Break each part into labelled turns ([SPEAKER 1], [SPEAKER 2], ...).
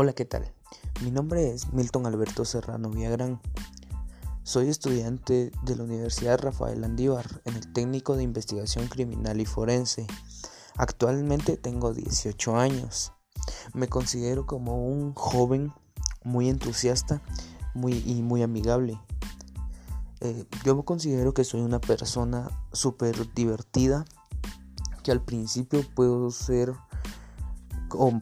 [SPEAKER 1] Hola, ¿qué tal? Mi nombre es Milton Alberto Serrano Villagrán. Soy estudiante de la Universidad Rafael Andívar en el técnico de investigación criminal y forense. Actualmente tengo 18 años. Me considero como un joven muy entusiasta muy, y muy amigable. Eh, yo me considero que soy una persona súper divertida, que al principio puedo ser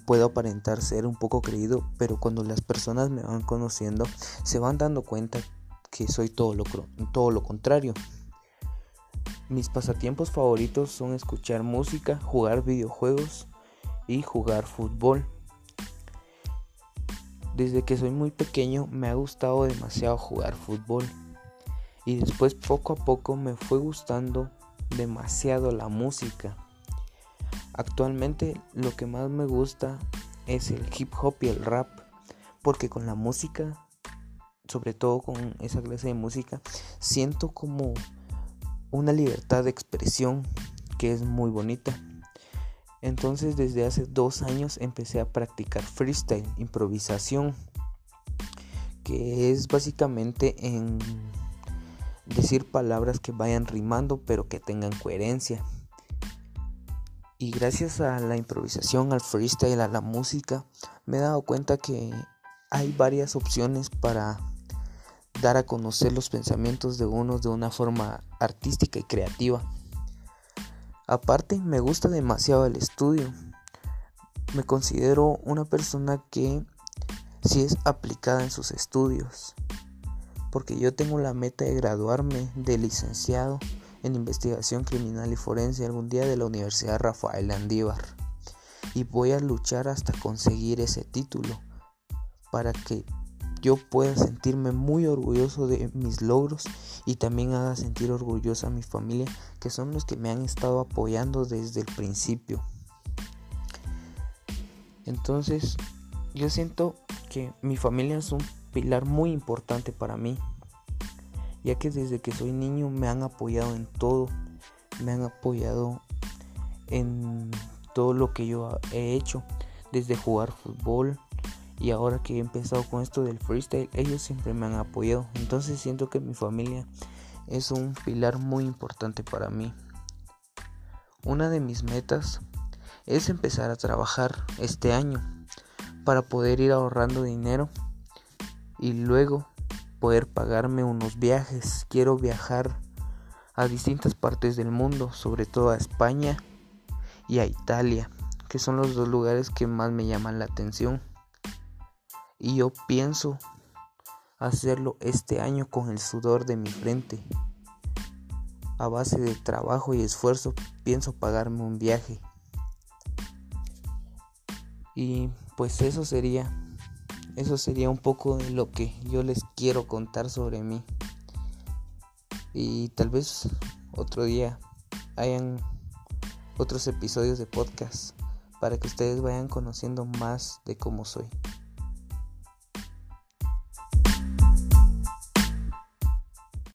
[SPEAKER 1] puedo aparentar ser un poco creído, pero cuando las personas me van conociendo se van dando cuenta que soy todo lo, todo lo contrario. Mis pasatiempos favoritos son escuchar música, jugar videojuegos y jugar fútbol. Desde que soy muy pequeño me ha gustado demasiado jugar fútbol y después poco a poco me fue gustando demasiado la música. Actualmente lo que más me gusta es el hip hop y el rap, porque con la música, sobre todo con esa clase de música, siento como una libertad de expresión que es muy bonita. Entonces desde hace dos años empecé a practicar freestyle, improvisación, que es básicamente en decir palabras que vayan rimando pero que tengan coherencia. Y gracias a la improvisación, al freestyle, a la música, me he dado cuenta que hay varias opciones para dar a conocer los pensamientos de uno de una forma artística y creativa. Aparte, me gusta demasiado el estudio. Me considero una persona que sí es aplicada en sus estudios. Porque yo tengo la meta de graduarme de licenciado en investigación criminal y forense algún día de la Universidad Rafael Andívar. Y voy a luchar hasta conseguir ese título para que yo pueda sentirme muy orgulloso de mis logros y también haga sentir orgullosa a mi familia que son los que me han estado apoyando desde el principio. Entonces, yo siento que mi familia es un pilar muy importante para mí ya que desde que soy niño me han apoyado en todo, me han apoyado en todo lo que yo he hecho, desde jugar fútbol y ahora que he empezado con esto del freestyle, ellos siempre me han apoyado. Entonces siento que mi familia es un pilar muy importante para mí. Una de mis metas es empezar a trabajar este año para poder ir ahorrando dinero y luego poder pagarme unos viajes. Quiero viajar a distintas partes del mundo, sobre todo a España y a Italia, que son los dos lugares que más me llaman la atención. Y yo pienso hacerlo este año con el sudor de mi frente. A base de trabajo y esfuerzo pienso pagarme un viaje. Y pues eso sería eso sería un poco de lo que yo les quiero contar sobre mí. Y tal vez otro día hayan otros episodios de podcast para que ustedes vayan conociendo más de cómo soy.